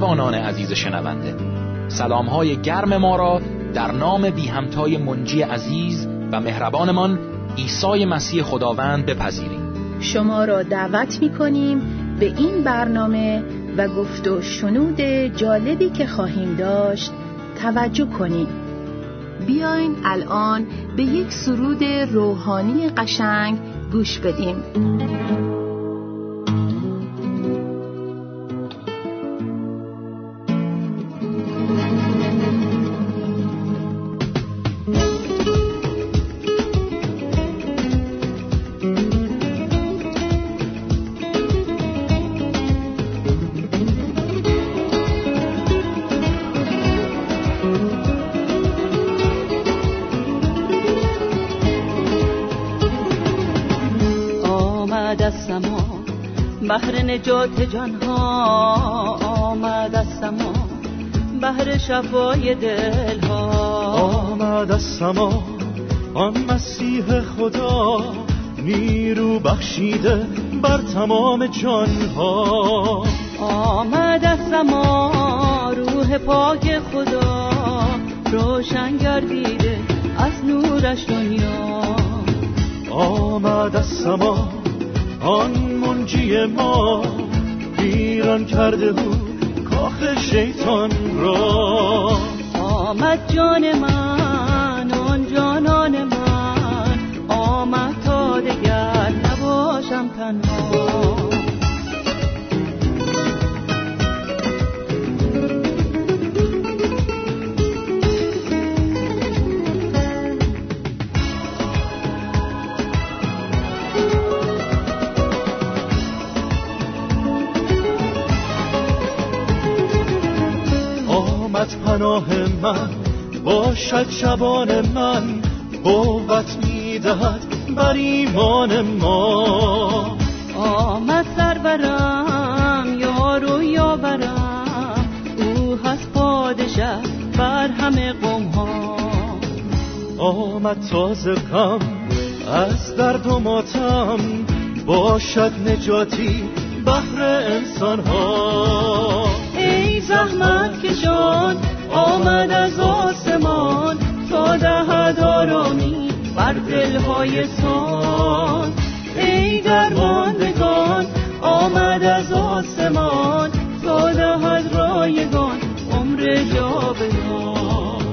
جوانان عزیز شنونده. سلام های گرم ما را در نام بی همتای منجی عزیز و مهربانمان عیسی مسیح خداوند بپذیریم. شما را دعوت می کنیم به این برنامه و گفت و شنود جالبی که خواهیم داشت توجه کنید. بیاین الان به یک سرود روحانی قشنگ گوش بدیم. نجات جانها آمد از سما. بهر شفای دلها آمد از سما. آن مسیح خدا نیرو بخشیده بر تمام جانها. آمد از سما روح پاک خدا روشن گردیده از نورش دنیا. آمد از سما. آن منجی ما. ویران کرده بود کاخ شیطان را. آمد جان من. پناه من باشد شبان من قوت می‌دهد بر ایمان ما. آمد سرورم یارو یاورم. او هست پادشه بر همه قوم ها آمد تازه غم از درد و ماتم باشد نجاتی بهر انسان ها ای زحمت کشان آمد از آسمان تا دهد آرامی بر دلهای سان. ای درماندگان آمد از آسمان تا دهد رایگان عمر جاودان.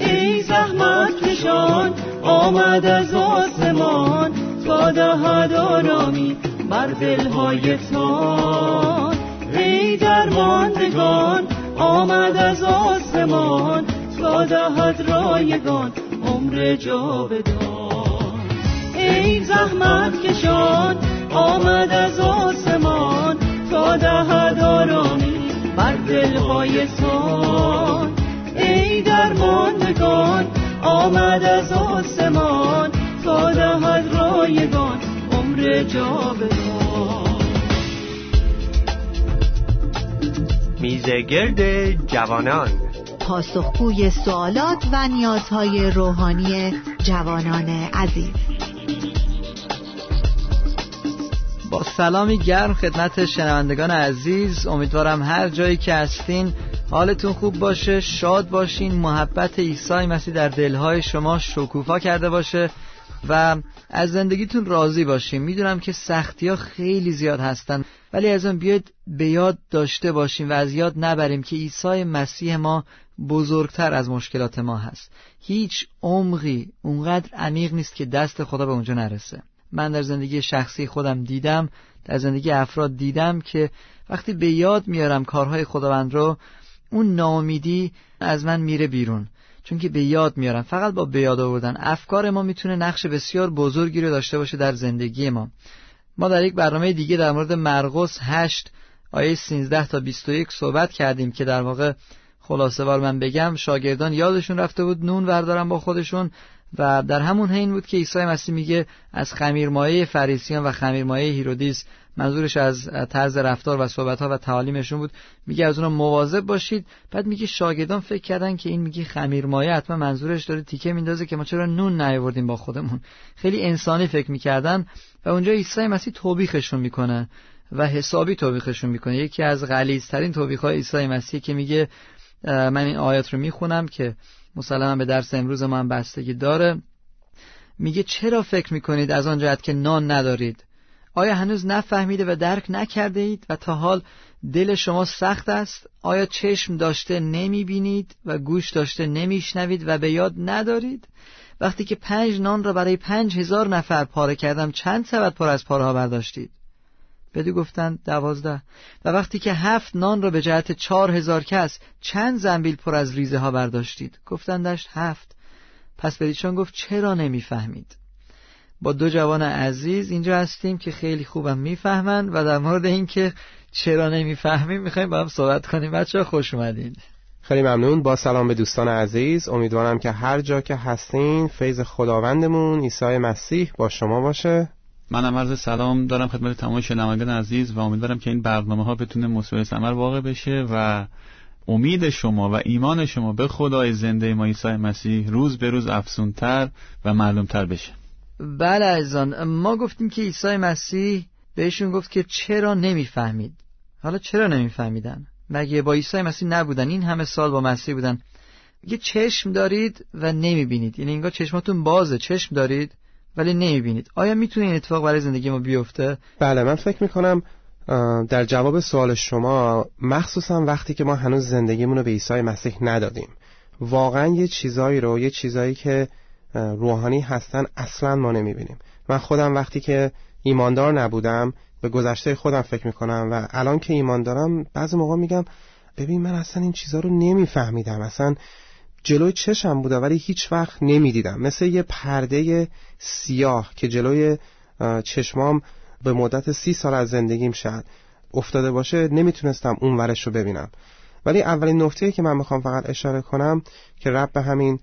ای زحمت کشان آمد از آسمان تا دهد آرامی بر دلهای تان ای درماندگان آمد از آسمان تا رایگان عمر جاودان. ای زحمت کشان آمد از آسمان تا دهد آرامی بر دلهای سان. ای درماندگان آمد از آسمان تا رایگان عمر جاودان. میزگرد جوانان. پاسخگوی سوالات و نیازهای روحانی جوانان عزیز. با سلامی گرم خدمت شنوندگان عزیز امیدوارم هر جایی که هستین حالتون خوب باشه شاد باشین محبت عیسی مسیح در دلهای شما شکوفا کرده باشه و از زندگیتون راضی باشیم می‌دونم که سختی ها خیلی زیاد هستن. ولی از اون بیاید به یاد داشته باشیم و از یاد نبریم که عیسی مسیح ما بزرگتر از مشکلات ما هست. هیچ عمقی اونقدر عمیق نیست که دست خدا به اونجا نرسه. من در زندگی شخصی خودم دیدم در زندگی افراد دیدم که وقتی به یاد میارم کارهای خداوند رو اون ناامیدی از من میره بیرون. چون که به یاد میارم. فقط با به یاد آوردن. افکار ما می‌تونه نقش بسیار بزرگی رو داشته باشه در زندگی ما. ما در یک برنامه دیگه در مورد مرقس 8 آیه 13 تا 21 صحبت کردیم که در واقع خلاصه وار من بگم شاگردان یادشون رفته بود نون وردارن با خودشون. و در همون حین بود که عیسی مسیح میگه از خمیرمایه فریسیان و خمیرمایه هیرودیس منظورش از طرز رفتار و صحبت ها و تعالیمشون بود. میگه از اونها مواظب باشید. بعد میگه شاگردان فکر کردن که این میگه خمیرمایه حتما منظورش داره تیکه میندازه که ما چرا نون نیاوردیم با خودمون. خیلی انسانی فکر می‌کردن و اونجا عیسی مسیح توبیخشون می‌کنه و حسابی توبیخشون می‌کنه. یکی از غلیظترین توبیخ های عیسی مسیح که میگه من این آیات رو می‌خونم که مسلما به درس امروز هم بستگی داره. میگه چرا فکر می‌کنید از آن جهت که نان ندارید؟ آیا هنوز نفهمیده و درک نکرده اید و تا حال دل شما سخت است؟ آیا چشم داشته نمی‌بینید و گوش داشته نمیشنوید و به یاد ندارید؟ وقتی که پنج نان را برای پنج هزار نفر پاره کردم چند سبد پر از پاره ها برداشتید؟ بدو گفتند دوازده. و وقتی که هفت نان را به جهت چهار هزار کس چند زنبیل پر از ریزه ها برداشتید؟ گفتندش هفت. پس بدیشان گفت چرا نمی‌فهمید؟ با دو جوان عزیز اینجا هستیم که خیلی خوبم می‌فهمن و در مورد اینکه چرا نمی‌فهمیم می‌خوایم با هم صحبت کنیم. بچه خوش اومدین. خیلی ممنون. با سلام به دوستان عزیز. امیدوارم که هر جا که هستین فیض خداوندمون عیسی مسیح با شما باشه. منم عرض سلام دارم خدمت تمام شنوندگان عزیز و امیدوارم که این برنامه ها بتونه مسئول ثمر واقع بشه و امید شما و ایمان شما به خدای زنده ما عیسی مسیح روز به روز افزونتر و معلومتر بشه. بله عزیزان ما گفتیم که عیسی مسیح بهشون گفت که چرا نمی‌فهمید؟ حالا چرا نمیفهمیدن؟ مگه با عیسی مسیح نبودن؟ این همه سال با مسیح بودن. یه چشم دارید و نمی‌بینید. یعنی انگار چشماتون بازه. چشم دارید؟ ولی نمی‌بینید. آیا می‌تونه این اتفاق برای زندگی ما بیفته؟ بله من فکر می‌کنم در جواب سوال شما مخصوصا وقتی که ما هنوز زندگیمون رو به عیسی مسیح ندادیم واقعا یه چیزایی رو یه چیزایی که روحانی هستن اصلا ما نمی‌بینیم. من خودم وقتی که ایماندار نبودم به گذشته خودم فکر می‌کنم و الان که ایمان دارم بعضی موقع میگم ببین من اصلا این چیزها رو نمیفهمیدم. اصلا جلوی چشم بوده ولی هیچ وقت نمی‌دیدم. مثل یه پرده سیاه که جلوی چشمام به مدت سی سال از زندگیم شد افتاده باشه نمی‌تونستم اون ورش رو ببینم. ولی اولین نکته که من می‌خوام فقط اشاره کنم که رب به همین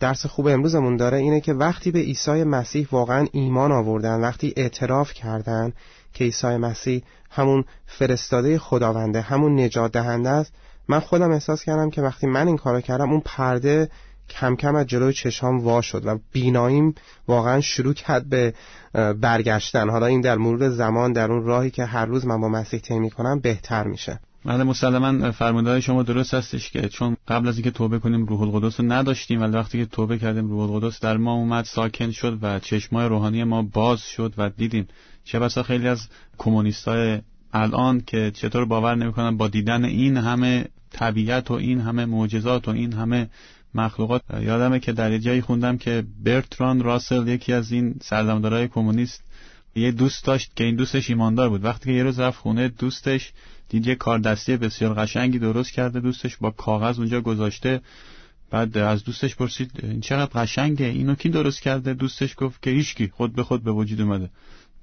درس خوب امروزمون داره اینه که وقتی به عیسی مسیح واقعا ایمان آوردن وقتی اعتراف کردن که عیسی مسیح همون فرستاده خداونده همون نجات دهنده است من خودم احساس کردم که وقتی من این کارو کردم اون پرده کم کم از جلوی چشام وا شد و بیناییم واقعا شروع کرد به برگشتن. حالا این در مرور زمان در اون راهی که هر روز من با مسیح طی کنم بهتر میشه. بله مسلما فرموده شما درست هستش که چون قبل از اینکه توبه کنیم روح القدس رو نداشتیم ولی وقتی که توبه کردیم روح القدس در ما اومد ساکن شد و چشمای روحانی ما باز شد و دیدیم. چه بسا خیلی از کمونیستای الان که چطور باور نمی‌کنن با دیدن این همه طبیعت و این همه معجزات و این همه مخلوقات یادمه که در جایی خوندم که برتران راسل یکی از این سردمدارای کمونیست یه دوست داشت که این دوستش ایماندار بود. وقتی که یه روز رفت خونه دوستش دید یه کار دستی بسیار قشنگی درست کرده دوستش با کاغذ اونجا گذاشته. بعد از دوستش پرسید این چقدر قشنگه؟ اینو کی درست کرده؟ دوستش گفت که هیچکی خود به خود به وجود اومده.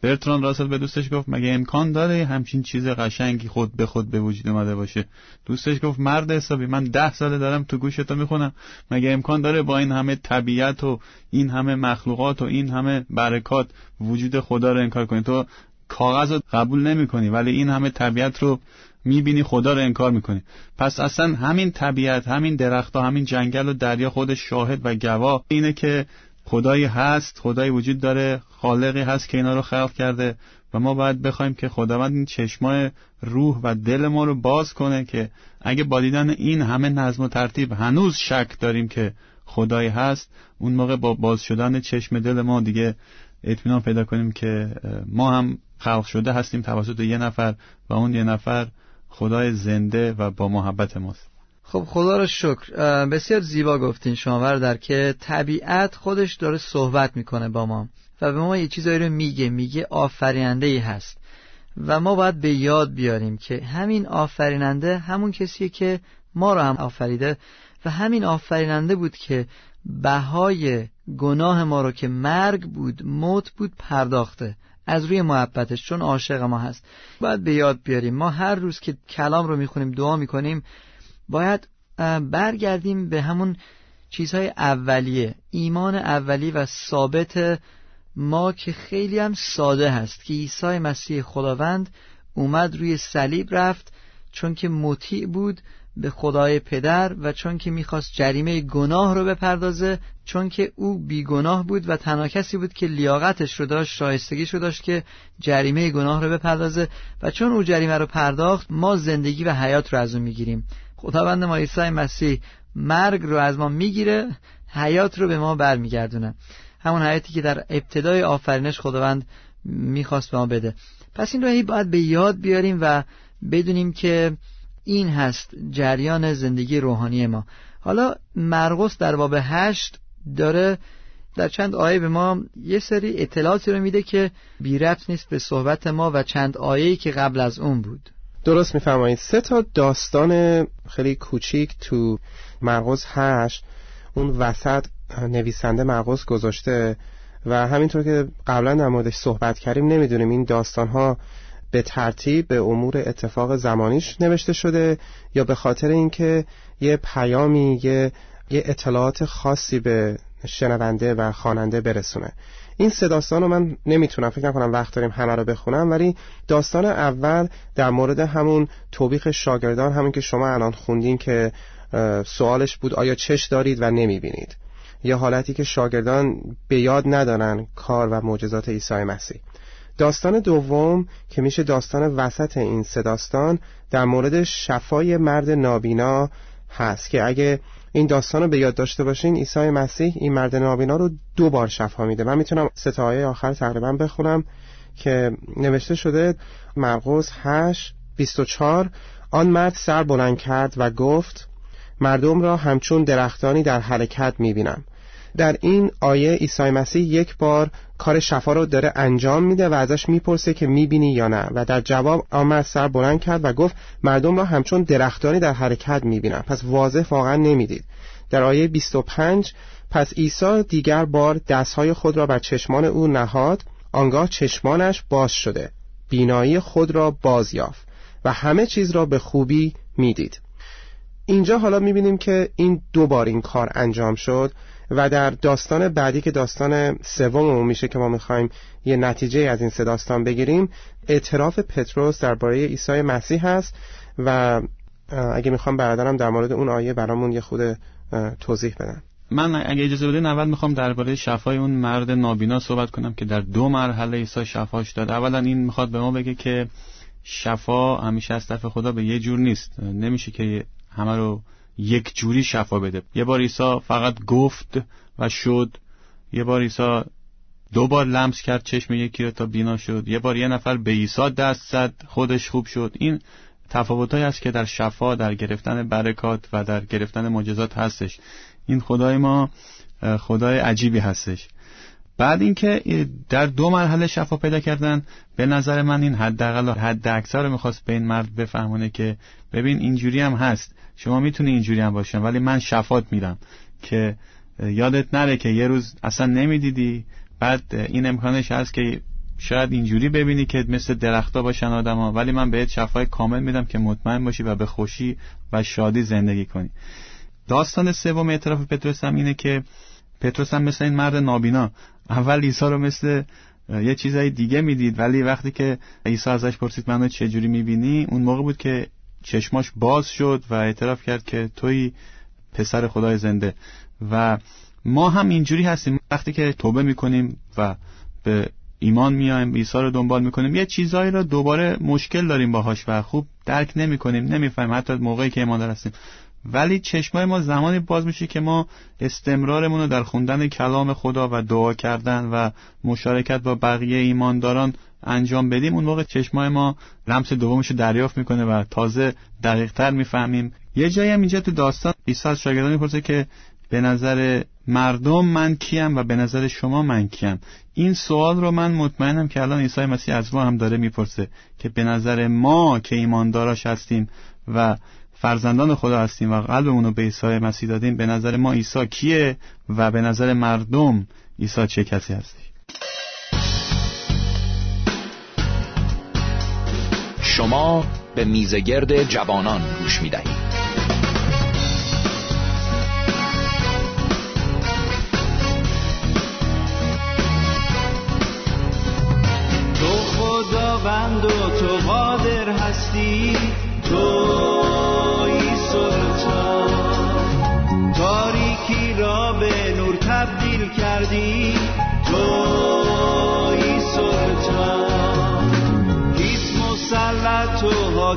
برتران راسل به دوستش گفت مگه امکان داره همچین چیز قشنگی خود به خود به وجود اومده باشه؟ دوستش گفت مرد حسابی من ده ساله دارم تو گوشتو می‌خونم. مگه امکان داره با این همه طبیعت و این همه مخلوقات و این همه برکات وجود خدا رو انکار کنی؟ تو کاغذ رو قبول نمی کنی ولی این همه طبیعت رو می‌بینی خدا رو انکار می‌کنی. پس اصلا همین طبیعت همین درخت و همین جنگل و دریا خودش شاهد و گواه اینه که خدایی هست خدایی وجود داره خالقی هست که اینا رو خلق کرده و ما باید بخوایم که خداوند این چشمای روح و دل ما رو باز کنه که اگه با دیدن این همه نظم و ترتیب هنوز شک داریم که خدایی هست اون موقع با باز شدن چشم دل ما دیگه اطمینان پیدا کنیم که ما هم خلق شده هستیم توسط یه نفر و اون یه نفر خدای زنده و با محبت ماست. خب خدا رو شکر. بسیار زیبا گفتین شما در که طبیعت خودش داره صحبت می‌کنه با ما و به ما یه چیزایی رو میگه میگه آفریننده ای هست. و ما باید به یاد بیاریم که همین آفریننده همون کسیه که ما رو هم آفریده و همین آفریننده بود که بهای گناه ما رو که مرگ بود موت بود پرداخته از روی محبتش چون عاشق ما هست. باید به یاد بیاریم. ما هر روز که کلام رو می‌خونیم دعا می‌کنیم باید برگردیم به همون چیزهای اولیه ایمان اولی و ثابت ما که خیلی هم ساده هست که عیسی مسیح خداوند اومد روی صلیب رفت چون که مطیع بود به خدای پدر و چون که می‌خواست جریمه گناه رو بپردازه چون که او بیگناه بود و تنها کسی بود که لیاقتش رو داشت شایستگیش رو داشت که جریمه گناه رو بپردازه و چون او جریمه رو پرداخت ما زندگی و حیات رو از اون می‌گیریم. خداوند ما عیسی مسیح مرگ رو از ما می‌گیره حیات رو به ما برمیگردونه. همون حیاتی که در ابتدای آفرینش خداوند می‌خواست به ما بده. پس این رو باید به یاد بیاریم و بدونیم که این هست جریان زندگی روحانی ما. حالا مرقس در باب هشت داره در چند آیه به ما یه سری اطلاعاتی رو میده که بی رفت نیست به صحبت ما و چند آیه‌ای که قبل از اون بود. درست میفرمایید. سه تا داستان خیلی کوچیک تو مرقس هشت. اون وسط نویسنده مرقس گذاشته و همینطور که قبلا در موردش صحبت کردیم نمی‌دونیم این داستان ها به ترتیب به امور اتفاق زمانیش نوشته شده یا به خاطر اینکه یه پیامی یه, یه اطلاعات خاصی به شنونده و خواننده برسونه. این سه داستان رو من نمی‌تونم فکر نکنم وقت داریم همه رو بخونم ولی داستان اول در مورد همون توبیخ شاگردان همون که شما الان خوندین که سوالش بود آیا چش دارید و نمی‌بینید. یا حالتی که شاگردان به یاد ندارن کار و معجزات عیسی مسیح. داستان دوم که میشه داستان وسط این سه داستان در مورد شفای مرد نابینا هست که اگه این داستان رو به یاد داشته باشین. عیسی مسیح این مرد نابینا رو دو بار شفا میده. من می‌تونم ستایه آخر تقریبا بخونم که نوشته شده مرقس 8 24 آن مرد سر بلند کرد و گفت مردم را همچون درختانی در حرکت می‌بینم. در این آیه عیسی مسیح یک بار کار شفا رو داره انجام میده و ازش می‌پرسه که می‌بینی یا نه. و در جواب آمد سر بلند کرد و گفت مردم را همچون درختانی در حرکت می‌بینم. پس واضح واقعا نمی‌دید. در آیه 25 پس عیسی دیگر بار دستهای خود را بر چشمان او نهاد. آنگاه چشمانش باز شده. بینایی خود را باز یافت و همه چیز را به خوبی می‌دید. اینجا حالا می‌بینیم که این دو بار این کار انجام شد. و در داستان بعدی که داستان سوممون میشه که ما می‌خوایم یه نتیجه از این سه داستان بگیریم اعتراف پتروس درباره عیسی مسیح هست و اگه می‌خوام برادرم در مورد اون آیه برامون یه خود توضیح بدن. من اگه اجازه بدین اول می‌خوام درباره شفای اون مرد نابینا صحبت کنم که در دو مرحله عیسی شفاش داد. اولا این می‌خواد به ما بگه که شفا همیشه از طرف خدا به یه جور نیست. نمیشه که همه رو یک جوری شفا بده. یه بار عیسی فقط گفت و شد. یه بار عیسی دو بار لمس کرد چشم یکی رو تا بینا شد. یه بار یه نفر به عیسی دست زد خودش خوب شد. این تفاوتهایی است که در شفا در گرفتن برکات و در گرفتن معجزات هستش. این خدای ما خدای عجیبی هستش. بعد اینکه در دو مرحله شفا پیدا کردن به نظر من این حداقل حد اکثر رو می‌خواست به این مرد بفهمونه که ببین اینجوری هم هست. شما می‌تونی اینجوری هم باشن ولی من شفات میدم. که یادت نره که یه روز اصلا نمی‌دیدی. بعد این امکانش هست که شاید اینجوری ببینی که مثل درختا باشن آدما ولی من بهت شفای کامل میدم که مطمئن باشی و به خوشی و شادی زندگی کنی. داستان سوم اعتراف پتروس هم اینه که پتروس هم مثل این مرد نابینا. اول عیسی رو مثل یه چیزای دیگه می‌دید. ولی وقتی که عیسی ازش پرسید منو چه جوری می‌بینی? اون موقع بود که چشماش باز شد و اعتراف کرد که توی پسر خدای زنده. و ما هم اینجوری هستیم. وقتی که توبه می‌کنیم و به ایمان میایم عیسی رو دنبال می‌کنیم یه چیزایی رو دوباره مشکل داریم باهاش و خوب درک نمی‌کنیم نمی‌فهمیم. حتی موقعی که ایمان هستیم. ولی چشمای ما زمانی باز میشه که ما استمرارمون رو در خوندن کلام خدا و دعا کردن و مشارکت با بقیه ایمانداران انجام بدیم اون موقع چشمای ما لمس دومش رو دریافت می‌کنه و تازه دقیقتر می‌فهمیم. یه جایی هم اینجا تو داستان عیسی از شاگردان می‌پرسه که به نظر مردم من کیم و به نظر شما من کیم؟ این سوال رو من مطمئنم که الان عیسی مسیح از ما هم داره می‌پرسه که به نظر ما که ایمانداراش هستیم و فرزندان خدا هستیم و قلبمون رو به عیسی مسیح دادیم. به نظر ما عیسی کیه و به نظر مردم عیسی چه کسی هستی؟ شما به میزگرد جوانان گوش می دهید تو خداوند و تو قادر هستی. تو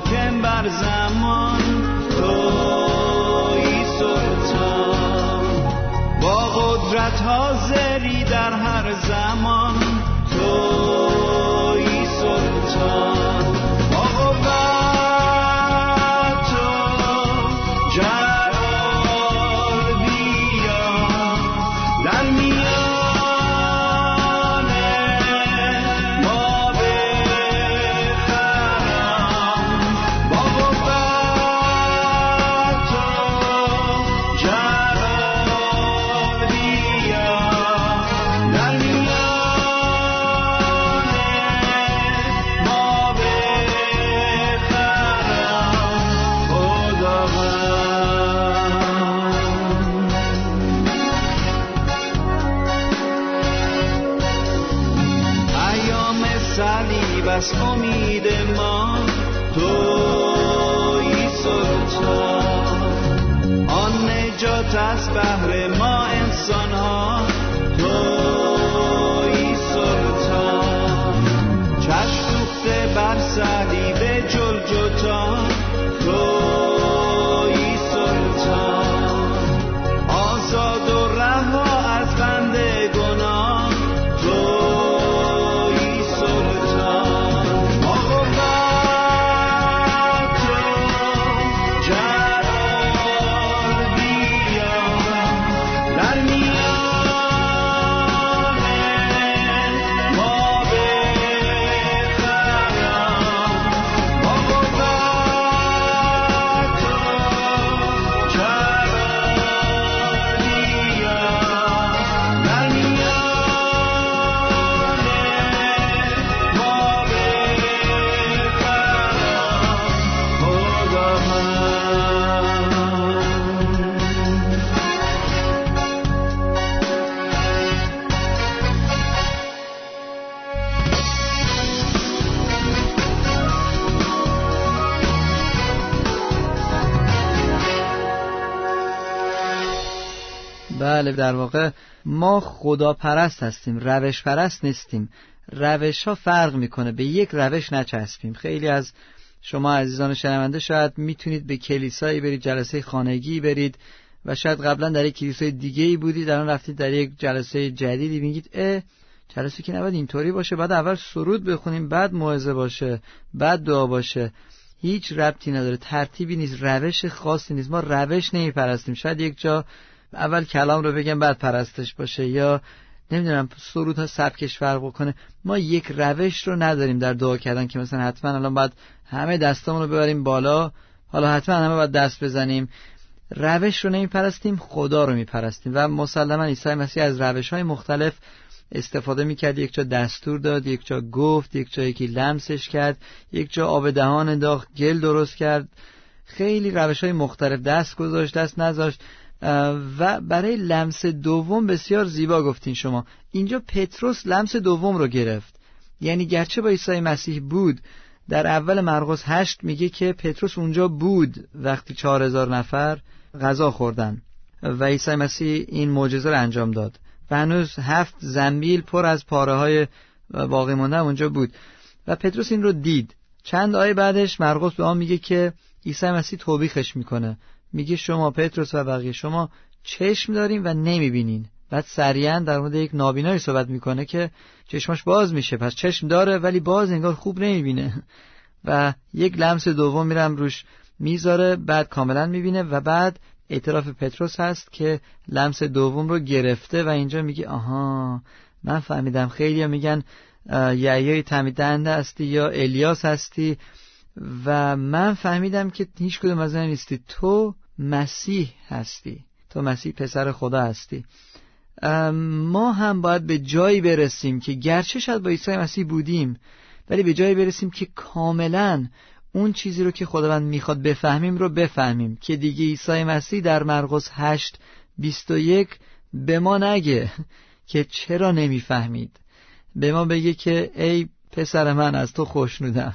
حاکم بر زمان توی سلطان. با قدرت حاضری در هر زمان. توی سلطان. از امید ما. توی سلطان. آن نجات از بهر ما انسان ها در واقع ما خدا پرست هستیم روش پرست نیستیم. روش ها فرق می‌کنه به یک روش نچسبیم. خیلی از شما عزیزان شنونده شاید می‌تونید به کلیسایی برید جلسه خانگی برید و شاید قبلا در یک کلیسای دیگه ای بودید الان رفتید در یک جلسه جدیدی میگید اه جلسه که نباید اینطوری باشه بعد اول سرود بخونیم بعد موعظه باشه بعد دعا باشه. هیچ ربطی نداره ترتیبی نیست روش خاصی نیست. ما روش نمیپرستیم. شاید یک جا اول کلام رو بگم بعد پرستش باشه یا نمی‌دونم سرود ها سبکش فرق بکنه. ما یک روش رو نداریم در دعا کردن که مثلا حتما الان باید همه دستامون رو ببریم بالا. حالا حتما همه باید دست بزنیم. روش رو نمیپرستیم خدا رو میپرستیم. و مسلما عیسی مسیح از روش های مختلف استفاده می‌کرد. یک جا دستور داد یک جا گفت یک جا یکی لمسش کرد یک جا آب دهان انداخت گل درست کرد. خیلی روش های مختلف. دست گذاشت دست نذاشت. و برای لمس دوم بسیار زیبا گفتین شما. اینجا پتروس لمس دوم رو گرفت. یعنی گرچه با عیسی مسیح بود در اول مرقس هشت میگه که پتروس اونجا بود وقتی چهار هزار نفر غذا خوردن. و عیسی مسیح این معجزه رو انجام داد. و هنوز هفت زنبیل پر از پاره های باقی مونده اونجا بود. و پتروس این رو دید. چند آیه بعدش مرقس به آن میگه که عیسی مسیح توبیخش می‌کنه. میگه شما پتروس و بقیه شما چشم دارین و نمی‌بینین. بعد سریعا در مورد یک نابینایی صحبت می‌کنه که چشماش باز میشه. پس چشم داره ولی باز انگار خوب نمی‌بینه. و یک لمس دوم میرم روش می‌ذاره بعد کاملا می‌بینه و بعد اعتراف پتروس هست که لمس دوم رو گرفته و اینجا میگه آها من فهمیدم. خیلی میگن یعیای تمیدنده هستی یا الیاس هستی و من فهمیدم که هیچ کدوم از نیستی. تو مسیح هستی. تو مسیح پسر خدا هستی. ما هم باید به جایی برسیم که گرچه شاید با عیسی مسیح بودیم ولی به جایی برسیم که کاملا اون چیزی رو که خداوند می‌خواد بفهمیم رو بفهمیم. که دیگه عیسی مسیح در مرقس 8 21 به ما نگه که چرا نمی‌فهمید. به ما بگه که ای پسر من از تو خوشنودم.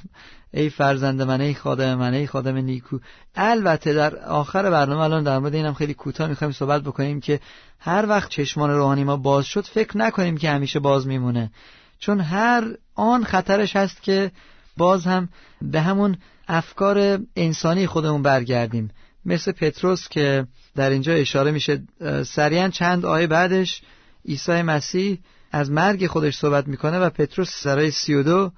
ای فرزند من ای خادم من ای خادم نیکو. البته در آخر برنامه الان در مورد اینم خیلی کوتاه می‌خوایم صحبت بکنیم که هر وقت چشمان روحانی ما باز شد فکر نکنیم که همیشه باز میمونه. چون هر آن خطرش هست که باز هم به همون افکار انسانی خودمون برگردیم. مثل پتروس که در اینجا اشاره میشه سریعا چند آیه بعدش عیسی مسیح از مرگ خودش صحبت می‌کنه و پتروس سرای سی و دو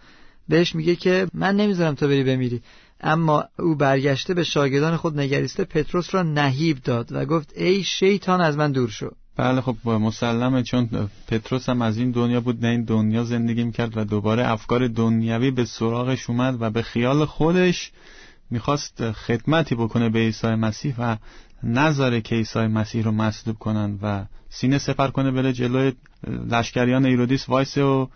بهش میگه که من نمی‌ذارم تو بری بمیری. اما او برگشته به شاگردان خود نگریسته پتروس را نهیب داد و گفت ای شیطان از من دور شو. بله خب مسلمه چون پتروس هم از این دنیا بود نه این دنیا زندگی می‌کرد و دوباره افکار دنیوی به سراغش اومد و به خیال خودش می‌خواست خدمتی بکنه به عیسی مسیح و نذاره که عیسی مسیح رو مصلوب کنن و سینه سپر کنه بره جلوی لشکریان ایرودیس وایسه و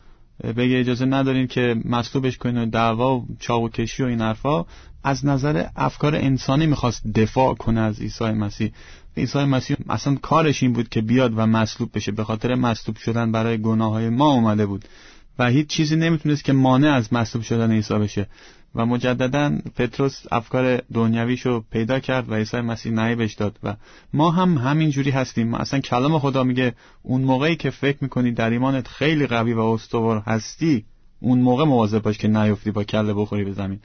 بگه اجازه ندارین که مصلوبش کنین و دعوا و چاو کشی و این حرفا. از نظر افکار انسانی می‌خواست دفاع کنه از عیسی مسیح. عیسی مسیح اصلا کارش این بود که بیاد و مصلوب بشه. به خاطر مصلوب شدن برای گناه های ما اومده بود. و هیچ چیزی نمی‌تونست که مانع از مصلوب شدن عیسی بشه. و مجددا پتروس افکار دنیویشو پیدا کرد و عیسی مسیح نایبش داد و ما هم همین جوری هستیم. اصلا کلام خدا میگه اون موقعی که فکر می‌کنی در ایمانت خیلی قوی و استوار هستی اون موقع مواظب باش که نیفتی با کله بخوری به زمین.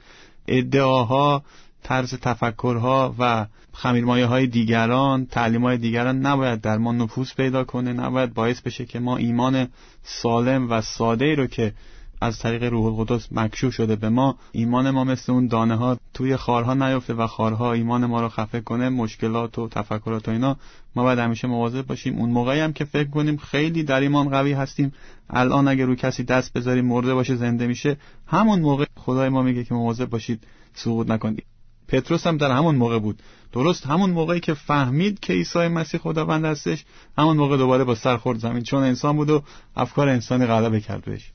ادعاها طرز تفکرها و خمیرمایه های دیگران تعلیم های دیگران نباید در ما نفوذ پیدا کنه نباید باعث بشه که ما ایمان سالم و ساده ای رو که از طریق روح القدس مکشوف شده به ما. ایمان ما مثل اون دانه ها توی خارها نیفته و خارها ایمان ما رو خفه کنه مشکلات و تفکرات و اینا. ما باید همیشه مواظب باشیم. اون موقعی هم که فکر کنیم خیلی در ایمان قوی هستیم. الان اگه رو کسی دست بذاریم مرده باشه زنده میشه. همون موقع خدای ما میگه که مواظب باشید سقوط نکنید. پتروس هم در همون موقع بود. درست همون موقعی که فهمید که عیسی مسیح خداوند هستش همون موقع دوباره با سر خورد زمین. چون انسان بود و افکار انسانی غلبه کرد بهش.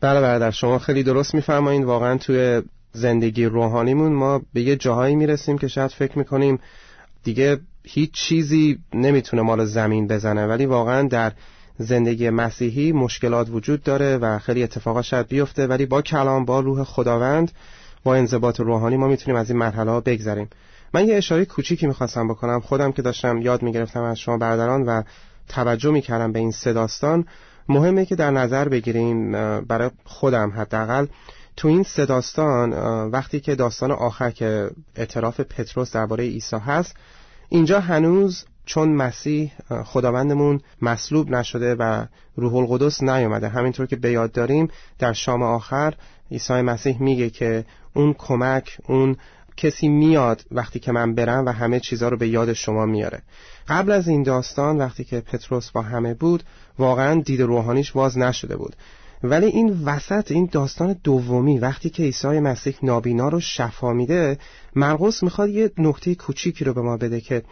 بله برادر شما خیلی درست میفرمایید. واقعا توی زندگی روحانیمون ما به یه جاهایی می‌رسیم که شاید فکر می‌کنیم دیگه هیچ چیزی نمی‌تونه ما رو زمین بزنه. ولی واقعا در زندگی مسیحی مشکلات وجود داره و خیلی اتفاقات شاید بیفته. ولی با کلام با روح خداوند با انضباط روحانی ما می‌تونیم از این مرحله ها بگذریم. من یه اشاره کوچیکی می‌خواستم بکنم. خودم که داشتم یاد می‌گرفتم از شما برادران و توجه می‌کردم به این صداستان مهمه که در نظر بگیریم برای خودم حداقل. تو این سه داستان وقتی که داستان آخر که اعتراف پتروس درباره عیسی هست اینجا هنوز چون مسیح خداوندمون مصلوب نشده و روح القدس نیومده همینطور که به یاد داریم در شام آخر عیسی مسیح میگه که اون کمک اون کسی میاد وقتی که من برم و همه چیزها رو به یاد شما میاره. قبل از این داستان وقتی که پتروس با همه بود واقعا دید روحانیش باز نشده بود. ولی این وسط این داستان دومی وقتی که عیسی مسیح نابینا رو شفا میده مرقس می‌خواد یه نکته کوچیکی رو به ما بده که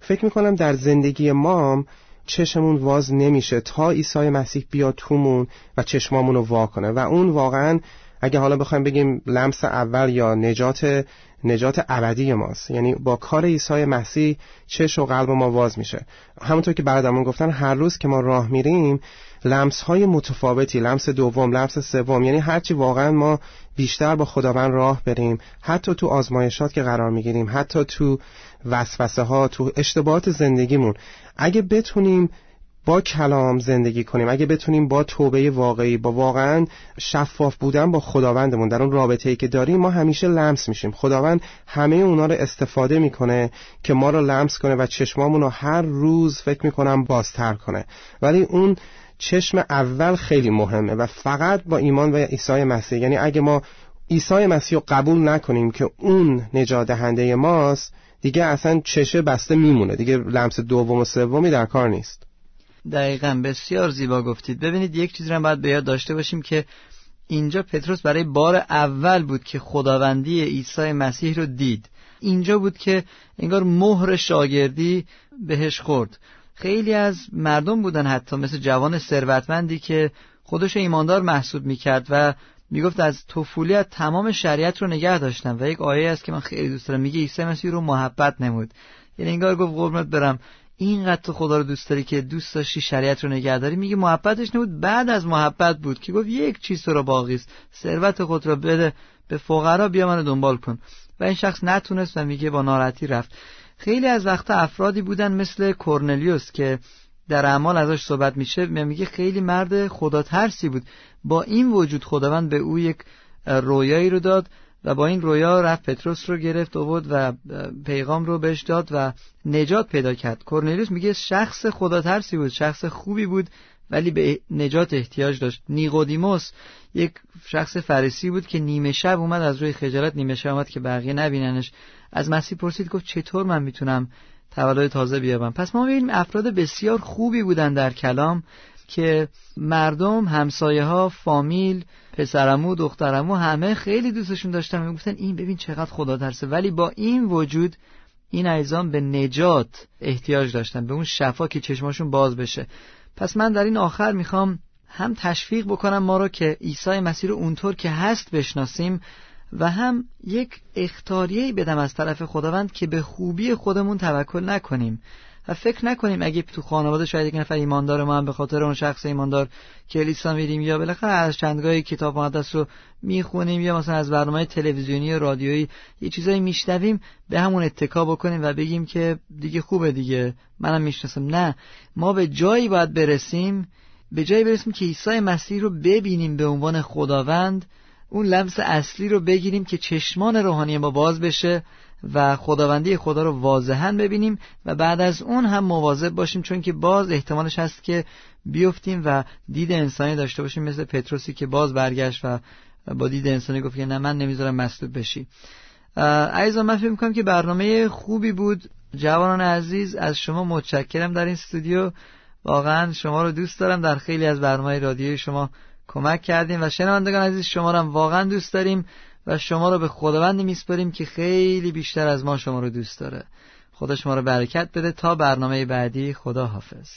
فکر می‌کنم در زندگی ما چشمون واز نمیشه تا عیسی مسیح بیاد تومون و چشمامون رو وا کنه. و اون واقعا اگه حالا بخوایم بگیم لمس اول یا نجات نجات ابدی ماست. یعنی با کار عیسی مسیح چش و قلب ما واز میشه. همونطور که برادرمون گفتن هر روز که ما راه میریم لمس های متفاوتی لمس دوم لمس سوم یعنی هرچی واقعا ما بیشتر با خداوند راه بریم حتی تو آزمایشات که قرار می‌گیریم حتی تو وسوسه ها تو اشتباهات زندگیمون اگه بتونیم با کلام زندگی کنیم. اگه بتونیم با توبه واقعی با واقعا شفاف بودن با خداوندمون در اون رابطه ای که داریم ما همیشه لمس میشیم. خداوند همه اونا رو استفاده می‌کنه که ما رو لمس کنه و چشمامون رو هر روز فکر می‌کنم بازتر کنه. ولی اون چشم اول خیلی مهمه و فقط با ایمان و عیسی مسیح. یعنی اگه ما عیسی مسیح رو قبول نکنیم که اون نجات دهنده ماست دیگه اصلا چشه بسته میمونه. دیگه لمس دوم و سومی در کار نیست. دقیقا بسیار زیبا گفتید. ببینید یک چیز رو باید به یاد داشته باشیم که اینجا پتروس برای بار اول بود که خداوندی عیسی مسیح رو دید. اینجا بود که انگار مهر شاگردی بهش خورد. خیلی از مردم بودن حتی مثل جوان ثروتمندی که خودش ایماندار محسوب می‌کرد و می‌گفت از طفولیت تمام شریعت رو نگه داشتم و یک آیه است که من خیلی دوست دارم. میگه عیسی مسیح رو محبت نمود. یعنی انگار گفت قربونت برم. اینقدر تو خدا رو دوست داری که دوست داشتی شریعت رو نگهداری میگه محبتش نبود بعد از محبت بود که گفت یک چیز تو رو باقیست ثروت خود را بده به فقرا بیا منو دنبال کن. و این شخص نتونست و میگه با ناراحتی رفت. خیلی از وقتا افرادی بودن مثل کورنلیوس که در اعمال ازش صحبت میشه میگه خیلی مرد خدا ترسی بود. با این وجود خداوند به او یک رویایی رو داد و با این رویا رفت پتروس رو گرفت و بود و پیغام رو بهش داد و نجات پیدا کرد. کورنلیوس میگه شخص خدا ترسی بود شخص خوبی بود ولی به نجات احتیاج داشت. نیقودیموس یک شخص فریسی بود که نیمه شب اومد از روی خجالت نیمه شب اومد که بقیه نبیننش. از مسیح پرسید گفت چطور من می‌تونم تولد تازه بیابم؟ پس ما ببینیم افراد بسیار خوبی بودن در کلام. که مردم همسایه ها فامیل پسرمو دخترمو همه خیلی دوستشون داشتن. می‌گفتن این ببین چقدر خدا ترسه. ولی با این وجود این عیزان به نجات احتیاج داشتن به اون شفا که چشماشون باز بشه. پس من در این آخر می‌خوام هم تشویق بکنم ما رو که عیسی مسیح رو اونطور که هست بشناسیم و هم یک اختاریه بدم از طرف خداوند که به خوبی خودمون توکل نکنیم. و فکر نکنیم اگه تو خانواده شاید یک نفر ایماندار ما هم به خاطر اون شخص ایماندار کلیسا میریم یا بالاخره از چندگاهی کتاب مقدس رو می‌خونیم یا مثلا از برنامه تلویزیونی و رادیویی یه چیزایی میشنویم به همون اتکا بکنیم و بگیم که دیگه خوبه دیگه. منم می‌شناسم. نه. ما به جایی باید برسیم به جایی برسیم که عیسی مسیح رو ببینیم به عنوان خداوند اون لمس اصلی رو بگیریم که چشمان روحانی ما باز بشه و خداوندی خدا رو واضحا ببینیم و بعد از اون هم مواظب باشیم چون که باز احتمالش هست که بیفتیم و دید انسانی داشته باشیم مثل پتروسی که باز برگشت و با دید انسانی گفت که نه من نمی‌ذارم مسلوب بشی. عزیزان من فکر می‌کنم که برنامه خوبی بود. جوانان عزیز از شما متشکرم در این استودیو. واقعا شما رو دوست دارم. در خیلی از برنامه رادیوی شما کمک کردیم و شنوندگان عزیز شما رو هم واقعا دوست داریم. و شما رو به خداوند میسپاریم که خیلی بیشتر از ما شما رو دوست داره. خدا شما رو برکت بده تا برنامه بعدی خدا حافظ